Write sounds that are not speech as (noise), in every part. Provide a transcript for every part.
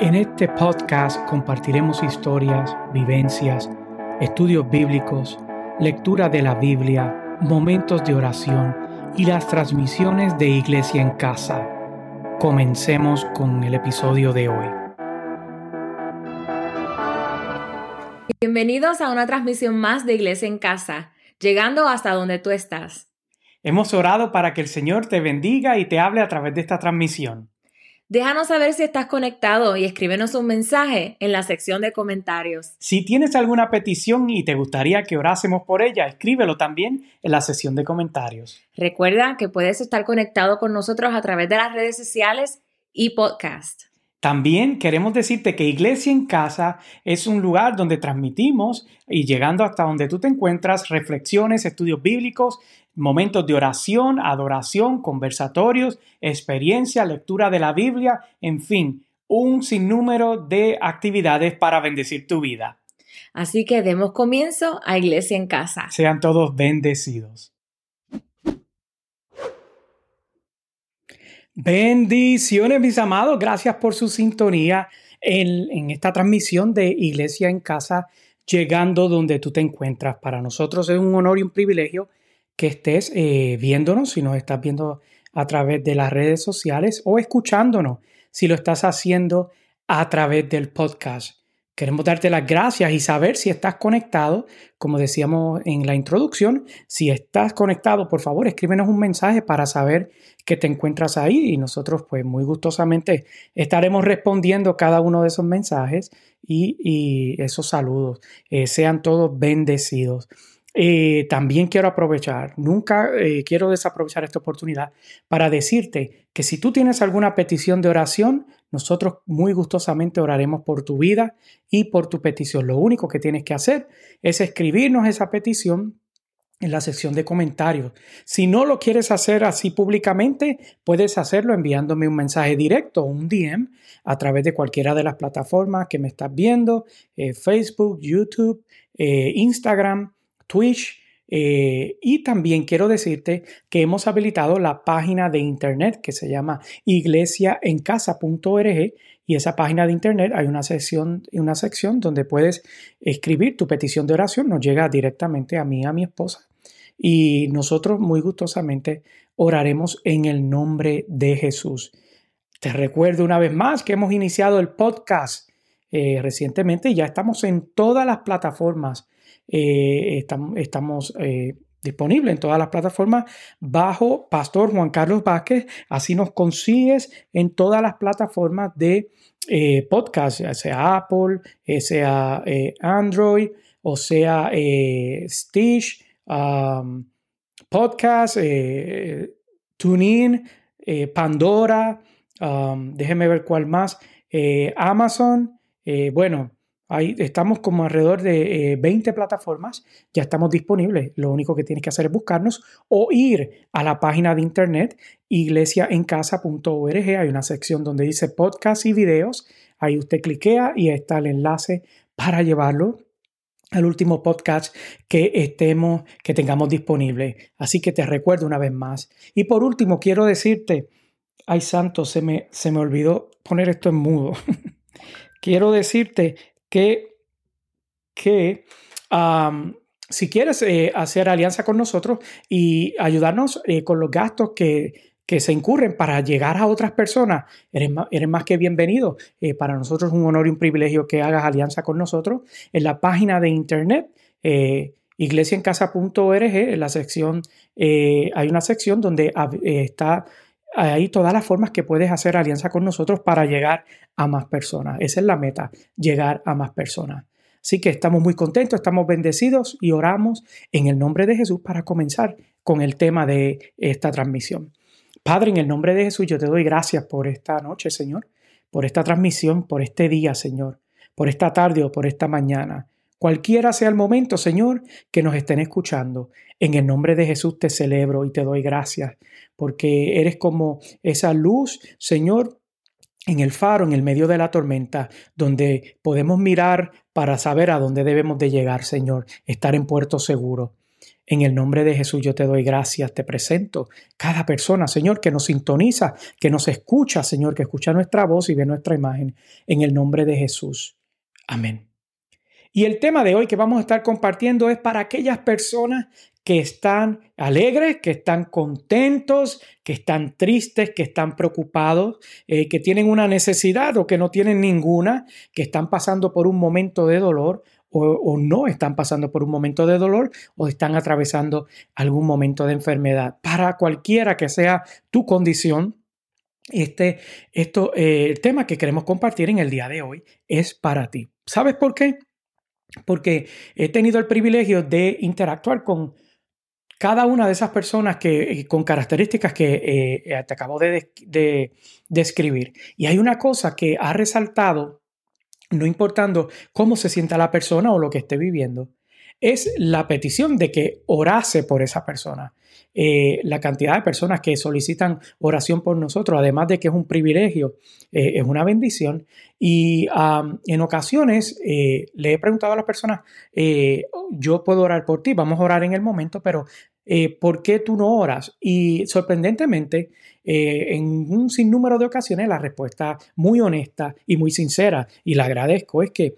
En este podcast compartiremos historias, vivencias, estudios bíblicos, lectura de la Biblia, momentos de oración y las transmisiones de Iglesia en Casa. Comencemos con el episodio de hoy. Bienvenidos a una transmisión más de Iglesia en Casa, llegando hasta donde tú estás. Hemos orado para que el Señor te bendiga y te hable a través de esta transmisión. Déjanos saber si estás conectado y escríbenos un mensaje en la sección de comentarios. Si tienes alguna petición y te gustaría que orásemos por ella, escríbelo también en la sección de comentarios. Recuerda que puedes estar conectado con nosotros a través de las redes sociales y podcast. También queremos decirte que Iglesia en Casa es un lugar donde transmitimos y llegando hasta donde tú te encuentras reflexiones, estudios bíblicos, momentos de oración, adoración, conversatorios, experiencia, lectura de la Biblia, en fin, un sinnúmero de actividades para bendecir tu vida. Así que demos comienzo a Iglesia en Casa. Sean todos bendecidos. Bendiciones, mis amados. Gracias por su sintonía en, esta transmisión de Iglesia en Casa, llegando donde tú te encuentras. Para nosotros es un honor y un privilegio que estés eh, viéndonos, si nos estás viendo a través de las redes sociales o escuchándonos, si lo estás haciendo a través del podcast. Queremos darte las gracias y saber si estás conectado, como decíamos en la introducción, si estás conectado, por favor, escríbenos un mensaje para saber que te encuentras ahí y nosotros pues muy gustosamente estaremos respondiendo cada uno de esos mensajes y, esos saludos. Eh, sean todos bendecidos. Eh, también quiero aprovechar, nunca eh, quiero desaprovechar esta oportunidad para decirte que si tú tienes alguna petición de oración, nosotros muy gustosamente oraremos por tu vida y por tu petición. Lo único que tienes que hacer es escribirnos esa petición en la sección de comentarios. Si no lo quieres hacer así públicamente, puedes hacerlo enviándome un mensaje directo, un DM, a través de cualquiera de las plataformas que me estás viendo, eh, Facebook, YouTube, Instagram Twitch. Eh, y también quiero decirte que hemos habilitado la página de internet que se llama iglesiaencasa.org y esa página de internet hay una sección, una sección donde puedes escribir tu petición de oración, nos llega directamente a mí, a mi esposa y nosotros muy gustosamente oraremos en el nombre de Jesús. Te recuerdo una vez más que hemos iniciado el podcast eh, recientemente y ya estamos en todas las plataformas eh, estamos, eh, disponibles en todas las plataformas bajo Pastor Juan Carlos Vázquez. Así nos consigues en todas las plataformas de eh, podcast, sea Apple, sea Android, o sea Stitch, um, Podcast, TuneIn, Pandora, um, déjeme ver cuál más, Amazon. bueno, Ahí estamos como alrededor de 20 eh, plataformas, ya estamos disponibles. Lo único que tienes que hacer es buscarnos o ir a la página de internet iglesiaencasa.org. Hay una sección donde dice podcast y videos. Ahí usted cliquea y está el enlace para llevarlo al último podcast que estemos, que tengamos disponible. Así que te recuerdo una vez más. Y por último, quiero decirte, ay santo, se me, se me olvidó poner esto en mudo. (laughs) quiero decirte que, que si quieres eh, hacer alianza con nosotros y ayudarnos eh, con los gastos que, que, se incurren para llegar a otras personas, eres más, eres más que bienvenido. Eh, para nosotros es un honor y un privilegio que hagas alianza con nosotros. En la página de internet, iglesiaencasa.org, en la sección, hay una sección donde está ahí todas las formas que puedes hacer alianza con nosotros para llegar a más personas. Esa es la meta, llegar a más personas. Así que estamos muy contentos, estamos bendecidos y oramos en el nombre de Jesús para comenzar con el tema de esta transmisión. Padre, en el nombre de Jesús yo te doy gracias por esta noche, Señor, por esta transmisión, por este día, Señor, por esta tarde o por esta mañana. Cualquiera sea el momento, Señor, que nos estén escuchando. En el nombre de Jesús te celebro y te doy gracias, porque eres como esa luz, Señor, en el faro, en el medio de la tormenta, donde podemos mirar para saber a dónde debemos de llegar, Señor, estar en puerto seguro. En el nombre de Jesús yo te doy gracias, te presento cada persona, Señor, que nos sintoniza, que nos escucha, Señor, que escucha nuestra voz y ve nuestra imagen. En el nombre de Jesús. Amén. Y el tema de hoy que vamos a estar compartiendo es para aquellas personas que están alegres, que están contentos, que están tristes, que están preocupados, eh, que tienen una necesidad o que no tienen ninguna, que están pasando por un momento de dolor o, no están pasando por un momento de dolor o están atravesando algún momento de enfermedad. Para cualquiera que sea tu condición, este esto, eh, el tema que queremos compartir en el día de hoy es para ti. ¿Sabes por qué? Porque he tenido el privilegio de interactuar con cada una de esas personas que, eh, con características que eh, te acabo de describir. y hay una cosa que ha resaltado no importando cómo se sienta la persona o lo que esté viviendo, es la petición de que orase por esa persona. Eh, la cantidad de personas que solicitan oración por nosotros, además de que es un privilegio, eh, es una bendición. Y en ocasiones eh, le he preguntado a las personas, yo puedo orar por ti, vamos a orar en el momento, pero ¿por qué tú no oras? Y sorprendentemente, en un sinnúmero de ocasiones la respuesta muy honesta y muy sincera, y la agradezco, es que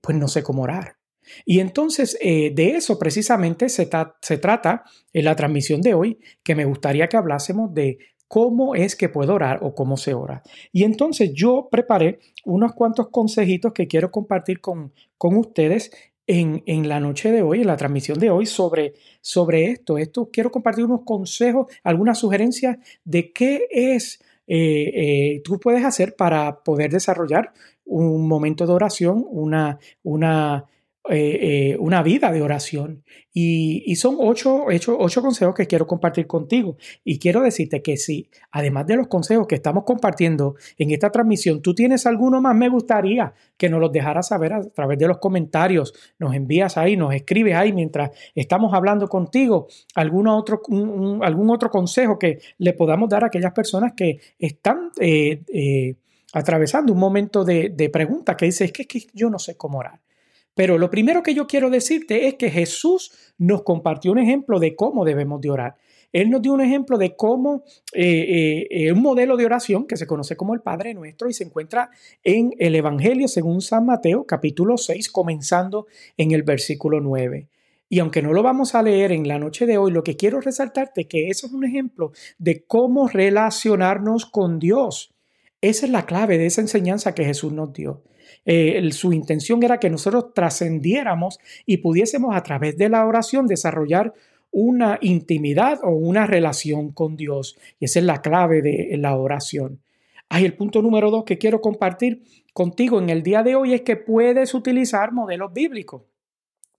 pues no sé cómo orar. Y entonces eh, de eso precisamente se, se trata en la transmisión de hoy, que me gustaría que hablásemos de cómo es que puedo orar o cómo se ora. Y entonces yo preparé unos cuantos consejitos que quiero compartir con, con ustedes en, la noche de hoy, en la transmisión de hoy, sobre, sobre esto. Esto quiero compartir unos consejos, algunas sugerencias de qué es eh, eh, tú puedes hacer para poder desarrollar un momento de oración, una, una eh, eh, una vida de oración. Y, son ocho, ocho, consejos que quiero compartir contigo. Y quiero decirte que si, además de los consejos que estamos compartiendo en esta transmisión, tú tienes alguno más, me gustaría que nos los dejaras saber a través de los comentarios. Nos envías ahí, nos escribes ahí mientras estamos hablando contigo. otro, algún otro consejo que le podamos dar a aquellas personas que están... Eh, atravesando un momento de, pregunta que dice, es que, es que yo no sé cómo orar. Pero lo primero que yo quiero decirte es que Jesús nos compartió un ejemplo de cómo debemos de orar. Él nos dio un ejemplo de cómo eh, eh, eh, un modelo de oración que se conoce como el Padre Nuestro y se encuentra en el Evangelio según San Mateo capítulo 6 comenzando en el versículo 9. Y aunque no lo vamos a leer en la noche de hoy, lo que quiero resaltarte es que eso es un ejemplo de cómo relacionarnos con Dios. Esa es la clave de esa enseñanza que Jesús nos dio. Eh, su intención era que nosotros trascendiéramos y pudiésemos a través de la oración desarrollar una intimidad o una relación con Dios. Y esa es la clave de la oración. Hay el punto número dos que quiero compartir contigo en el día de hoy es que puedes utilizar modelos bíblicos.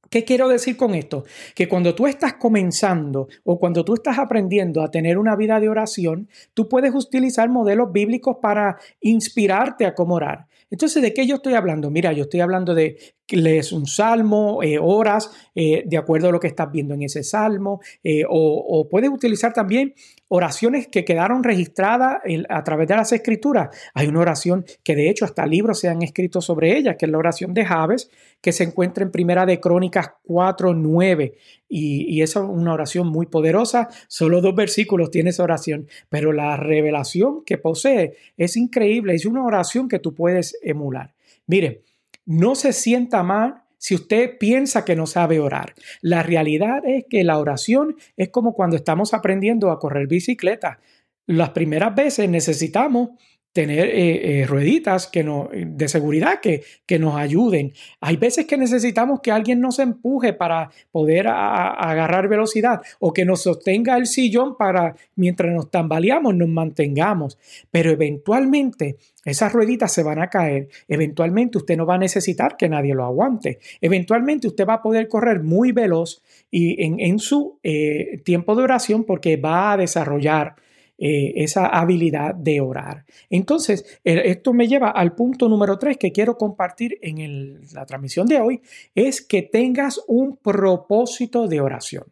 ¿Qué quiero decir con esto? Que cuando tú estás comenzando o cuando tú estás aprendiendo a tener una vida de oración, tú puedes utilizar modelos bíblicos para inspirarte a cómo orar. Entonces, ¿de qué yo estoy hablando? Mira, yo estoy hablando de lees un salmo, eh, horas, eh, de acuerdo a lo que estás viendo en ese salmo, eh, o, puedes utilizar también oraciones que quedaron registradas a través de las escrituras. Hay una oración que de hecho hasta libros se han escrito sobre ella, que es la oración de Javes, que se encuentra en Primera de Crónicas 4.9. Y, y esa es una oración muy poderosa. Solo dos versículos tiene esa oración, pero la revelación que posee es increíble. Es una oración que tú puedes emular. Mire, no se sienta mal si usted piensa que no sabe orar. La realidad es que la oración es como cuando estamos aprendiendo a correr bicicleta. Las primeras veces necesitamos tener eh, eh, rueditas que no, de seguridad que, que, nos ayuden. Hay veces que necesitamos que alguien nos empuje para poder agarrar velocidad o que nos sostenga el sillón para mientras nos tambaleamos nos mantengamos. Pero eventualmente esas rueditas se van a caer. Eventualmente usted no va a necesitar que nadie lo aguante. Eventualmente usted va a poder correr muy veloz y en, en su eh, tiempo de oración porque va a desarrollar eh, esa habilidad de orar. Entonces, esto me lleva al punto número tres que quiero compartir en la transmisión de hoy, es que tengas un propósito de oración.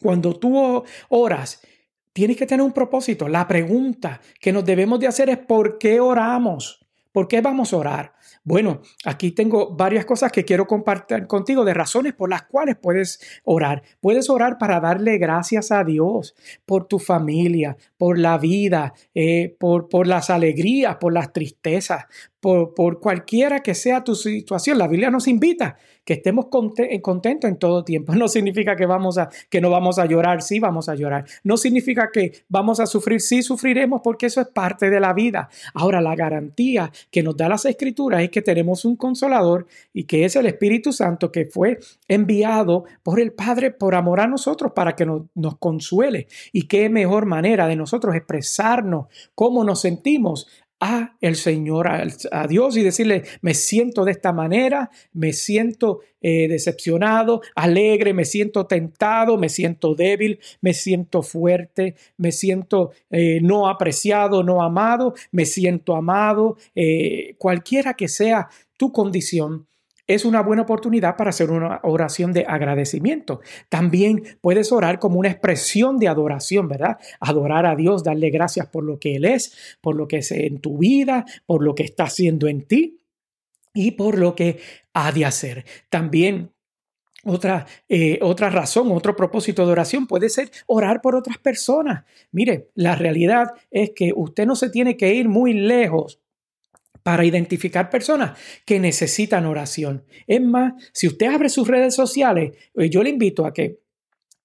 Cuando tú oras, tienes que tener un propósito. La pregunta que nos debemos de hacer es ¿por qué oramos? ¿Por qué vamos a orar? Bueno, aquí tengo varias cosas que quiero compartir contigo de razones por las cuales puedes orar. Puedes orar para darle gracias a Dios por tu familia, por la vida, eh, por, por las alegrías, por las tristezas, por, por, cualquiera que sea tu situación. La Biblia nos invita que estemos contentos en todo tiempo. (laughs) No significa que, vamos a, que no vamos a llorar, sí vamos a llorar. No significa que vamos a sufrir, sí sufriremos, porque eso es parte de la vida. Ahora, la garantía que nos da las escrituras es que tenemos un consolador y que es el Espíritu Santo que fue enviado por el Padre por amor a nosotros para que nos consuele. Y qué mejor manera de nosotros expresarnos cómo nos sentimos a el Señor, a, Dios y decirle, me siento de esta manera, me siento eh, decepcionado, alegre, me siento tentado, me siento débil, me siento fuerte, me siento eh, no apreciado, no amado, me siento amado, eh, cualquiera que sea tu condición es una buena oportunidad para hacer una oración de agradecimiento. También puedes orar como una expresión de adoración, ¿verdad? Adorar a Dios, darle gracias por lo que Él es, por lo que es en tu vida, por lo que está haciendo en ti y por lo que ha de hacer. También otra, eh, otra razón, otro propósito de oración puede ser orar por otras personas. Mire, la realidad es que usted no se tiene que ir muy lejos para identificar personas que necesitan oración. Es más, si usted abre sus redes sociales, eh, yo le invito a que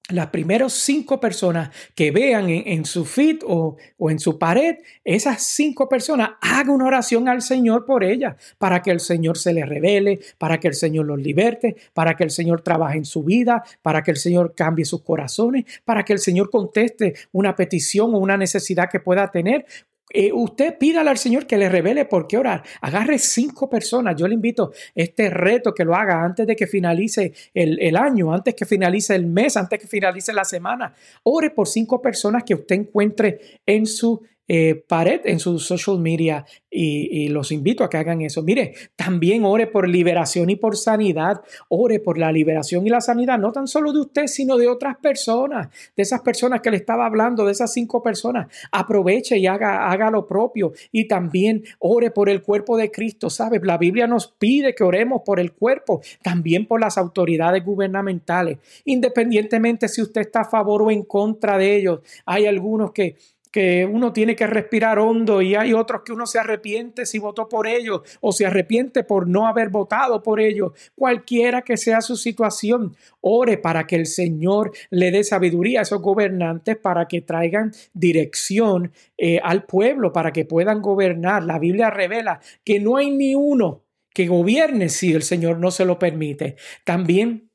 las primeras cinco personas que vean en, su feed o, o, en su pared, esas cinco personas hagan una oración al Señor por ellas, para que el Señor se les revele, para que el Señor los liberte, para que el Señor trabaje en su vida, para que el Señor cambie sus corazones, para que el Señor conteste una petición o una necesidad que pueda tener. Eh, usted pídale al Señor que le revele por qué orar. Agarre cinco personas. Yo le invito este reto que lo haga antes de que finalice el, el, año, antes que finalice el mes, antes que finalice la semana. Ore por cinco personas que usted encuentre en su eh, pared en sus social media y, los invito a que hagan eso. Mire, también ore por liberación y por sanidad. Ore por la liberación y la sanidad, no tan solo de usted, sino de otras personas, de esas personas que le estaba hablando, de esas cinco personas. Aproveche y haga, haga lo propio. Y también ore por el cuerpo de Cristo. ¿Sabe? La Biblia nos pide que oremos por el cuerpo, también por las autoridades gubernamentales. Independientemente si usted está a favor o en contra de ellos, hay algunos que que uno tiene que respirar hondo y hay otros que uno se arrepiente si votó por ellos o se arrepiente por no haber votado por ellos. Cualquiera que sea su situación, ore para que el Señor le dé sabiduría a esos gobernantes para que traigan dirección eh, al pueblo, para que puedan gobernar. La Biblia revela que no hay ni uno que gobierne si el Señor no se lo permite. También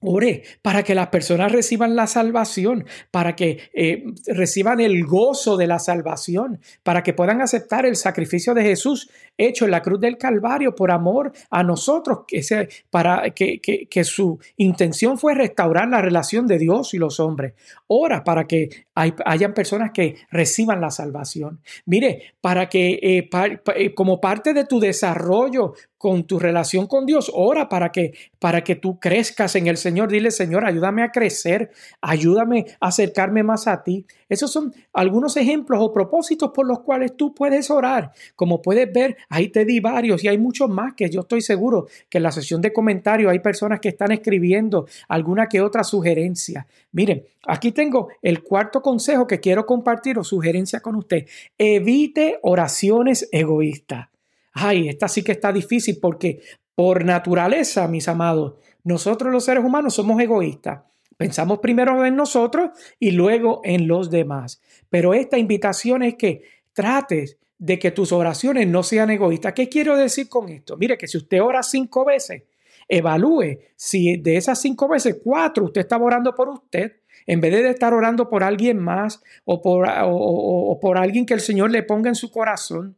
Ore para que las personas reciban la salvación, para que eh, reciban el gozo de la salvación, para que puedan aceptar el sacrificio de Jesús hecho en la cruz del Calvario por amor a nosotros, que, para que, que, su intención fue restaurar la relación de Dios y los hombres. Ora para que hayan personas que reciban la salvación. Mire, para que eh, eh, como parte de tu desarrollo con tu relación con Dios, ora para que para que tú crezcas en el Señor. Dile, Señor, ayúdame a crecer, ayúdame a acercarme más a ti. Esos son algunos ejemplos o propósitos por los cuales tú puedes orar. Como puedes ver, ahí te di varios y hay muchos más que yo estoy seguro que en la sesión de comentarios hay personas que están escribiendo alguna que otra sugerencia. Miren, aquí tengo el cuarto consejo que quiero compartir o sugerencia con usted. Evite oraciones egoístas. Ay, esta sí que está difícil porque por naturaleza, mis amados, nosotros los seres humanos somos egoístas. Pensamos primero en nosotros y luego en los demás. Pero esta invitación es que trates de que tus oraciones no sean egoístas. ¿Qué quiero decir con esto? Mire que si usted ora cinco veces, evalúe si de esas cinco veces, cuatro usted está orando por usted, en vez de estar orando por alguien más o por, o por alguien que el Señor le ponga en su corazón.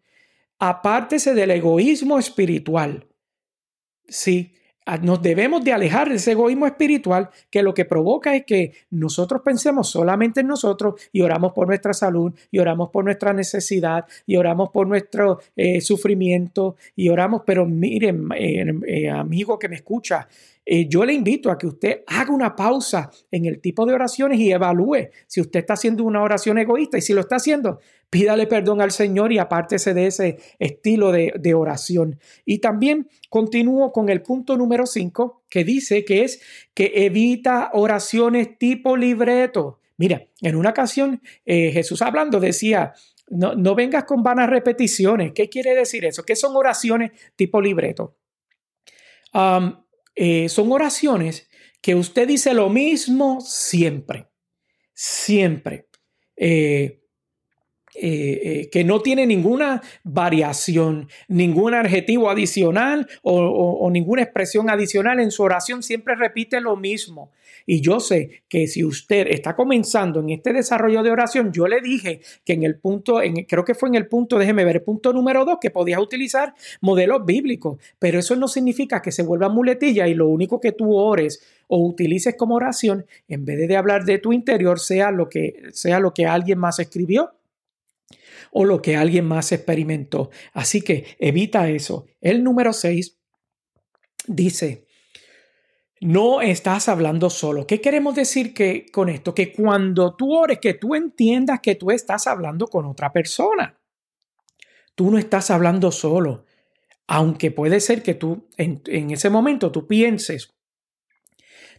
Apártese del egoísmo espiritual. Sí, nos debemos de alejar de ese egoísmo espiritual que lo que provoca es que nosotros pensemos solamente en nosotros y oramos por nuestra salud y oramos por nuestra necesidad y oramos por nuestro eh, sufrimiento y oramos, pero miren, eh, eh, amigo que me escucha, eh, yo le invito a que usted haga una pausa en el tipo de oraciones y evalúe si usted está haciendo una oración egoísta y si lo está haciendo, pídale perdón al Señor y apártese de ese estilo de, oración. Y también continúo con el punto número 5 que dice que es que evita oraciones tipo libreto. Mira, en una ocasión eh, Jesús hablando decía, no, no, vengas con vanas repeticiones. ¿Qué quiere decir eso? ¿Qué son oraciones tipo libreto? Eh, son oraciones que usted dice lo mismo siempre, siempre. Eh, eh, eh, que no tiene ninguna variación, ningún adjetivo adicional o, ninguna expresión adicional en su oración, siempre repite lo mismo. Y yo sé que si usted está comenzando en este desarrollo de oración, yo le dije que en el punto, en, creo que fue en el punto, déjeme ver, el punto número dos, que podías utilizar modelos bíblicos, pero eso no significa que se vuelva muletilla y lo único que tú ores o utilices como oración, en vez de hablar de tu interior, sea lo que, sea lo que alguien más escribió o lo que alguien más experimentó. Así que evita eso. El número 6 dice, no estás hablando solo. ¿Qué queremos decir que, con esto? Que cuando tú ores, que tú entiendas que tú estás hablando con otra persona. Tú no estás hablando solo. Aunque puede ser que tú en, en ese momento tú pienses,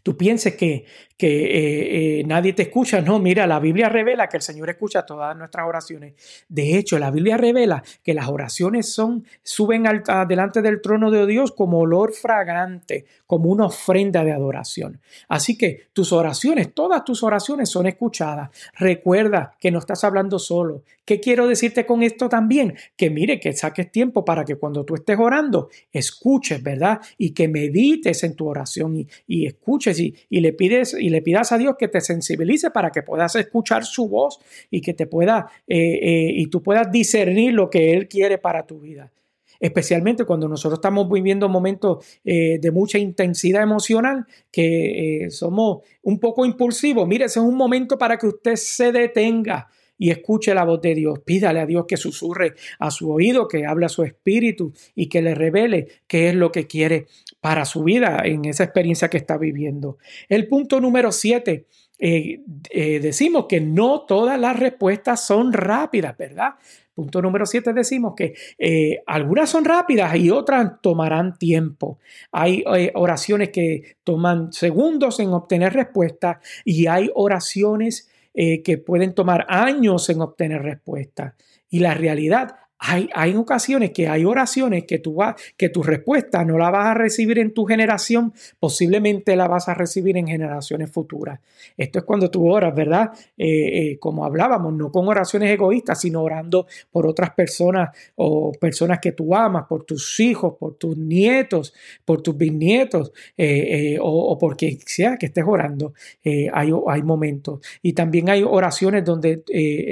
tú pienses que, que eh, eh, nadie te escucha. No, mira, la Biblia revela que el Señor escucha todas nuestras oraciones. De hecho, la Biblia revela que las oraciones son, suben al, delante del trono de Dios como olor fragante, como una ofrenda de adoración. Así que tus oraciones, todas tus oraciones son escuchadas. Recuerda que no estás hablando solo. ¿Qué quiero decirte con esto también? Que mire, que saques tiempo para que cuando tú estés orando, escuches, ¿verdad? Y que medites en tu oración y, escuches y, le pides y le pidas a Dios que te sensibilice para que puedas escuchar su voz y que te pueda eh, eh, y tú puedas discernir lo que Él quiere para tu vida. Especialmente cuando nosotros estamos viviendo momentos eh, de mucha intensidad emocional, que somos un poco impulsivos. Mire, ese es un momento para que usted se detenga y escuche la voz de Dios. Pídale a Dios que susurre a su oído, que hable a su espíritu y que le revele qué es lo que quiere para su vida en esa experiencia que está viviendo. El punto número siete. Eh, eh, decimos que no todas las respuestas son rápidas, ¿verdad? Punto número siete decimos que eh, algunas son rápidas y otras tomarán tiempo. Hay oraciones que toman segundos en obtener respuesta y hay oraciones eh, que pueden tomar años en obtener respuesta. Y la realidad hay, hay, ocasiones que hay oraciones que, tú va, que tu respuesta no la vas a recibir en tu generación, posiblemente la vas a recibir en generaciones futuras. Esto es cuando tú oras, ¿verdad? Eh, eh, como hablábamos, no con oraciones egoístas, sino orando por otras personas o personas que tú amas, por tus hijos, por tus nietos, por tus bisnietos eh, o, o, por quien sea que estés orando. hay, hay momentos. Y también hay oraciones donde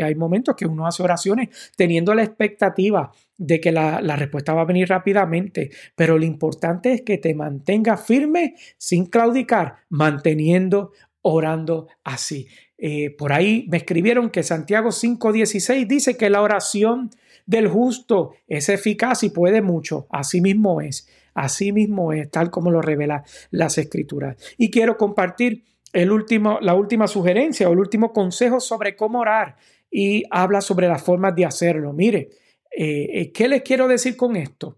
hay momentos que uno hace oraciones teniendo la expectativa de que la, respuesta va a venir rápidamente, pero lo importante es que te mantengas firme sin claudicar, manteniendo, orando así. Eh, por ahí me escribieron que Santiago 5:16 dice que la oración del justo es eficaz y puede mucho. Así mismo es, así mismo es, tal como lo revela las escrituras. Y quiero compartir el último, la última sugerencia o el último consejo sobre cómo orar y habla sobre las formas de hacerlo. Mire, eh, eh, ¿Qué les quiero decir con esto?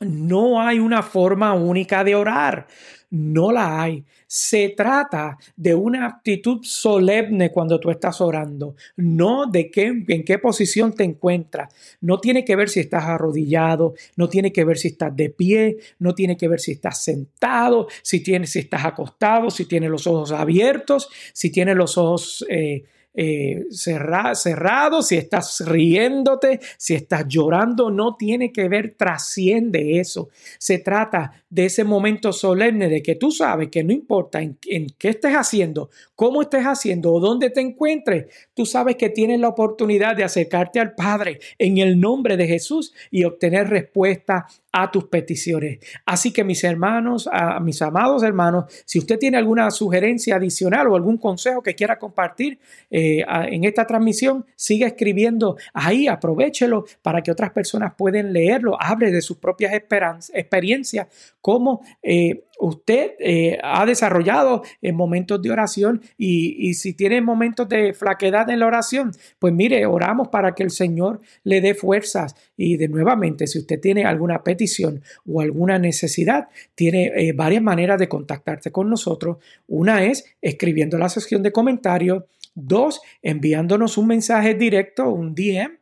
No hay una forma única de orar, no la hay. Se trata de una actitud solemne cuando tú estás orando, no de qué, en qué posición te encuentras. No tiene que ver si estás arrodillado, no tiene que ver si estás de pie, no tiene que ver si estás sentado, si, tienes, si estás acostado, si tienes los ojos abiertos, si tienes los ojos... Eh, eh, cerrado, si estás riéndote, si estás llorando, no tiene que ver, trasciende eso. Se trata de ese momento solemne de que tú sabes que no importa en, qué estés haciendo, cómo estés haciendo o dónde te encuentres, tú sabes que tienes la oportunidad de acercarte al Padre en el nombre de Jesús y obtener respuesta a tus peticiones. Así que mis hermanos, mis amados hermanos, si usted tiene alguna sugerencia adicional o algún consejo que quiera compartir eh, en esta transmisión, siga escribiendo ahí, aprovechelo para que otras personas puedan leerlo, hable de sus propias experiencias, cómo eh, usted eh, ha desarrollado en momentos de oración y, si tiene momentos de flaquedad en la oración, pues mire, oramos para que el Señor le dé fuerzas. Y de nuevamente, si usted tiene alguna petición o alguna necesidad, tiene eh, varias maneras de contactarse con nosotros. Una es escribiendo la sección de comentarios. Dos, enviándonos un mensaje directo, un DM.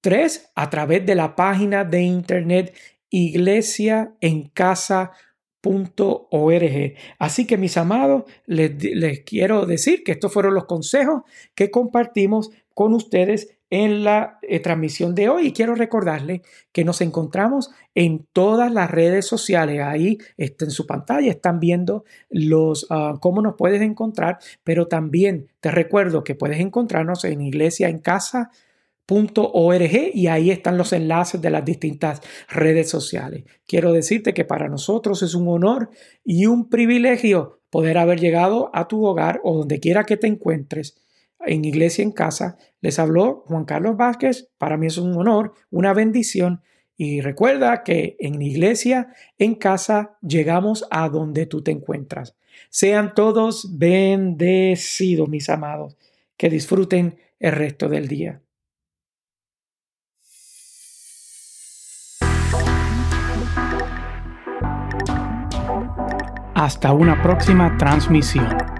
Tres, a través de la página de internet iglesiaencasa.org. Así que mis amados, les, les, quiero decir que estos fueron los consejos que compartimos con ustedes en la eh, transmisión de hoy. Y quiero recordarles que nos encontramos en todas las redes sociales. Ahí está en su pantalla, están viendo los uh, cómo nos puedes encontrar, pero también te recuerdo que puedes encontrarnos en Iglesia en Casa .org y ahí están los enlaces de las distintas redes sociales. Quiero decirte que para nosotros es un honor y un privilegio poder haber llegado a tu hogar o donde quiera que te encuentres en Iglesia en Casa. Les habló Juan Carlos Vázquez. Para mí es un honor, una bendición. Y recuerda que en Iglesia en Casa llegamos a donde tú te encuentras. Sean todos bendecidos, mis amados. Que disfruten el resto del día. Hasta una próxima transmisión.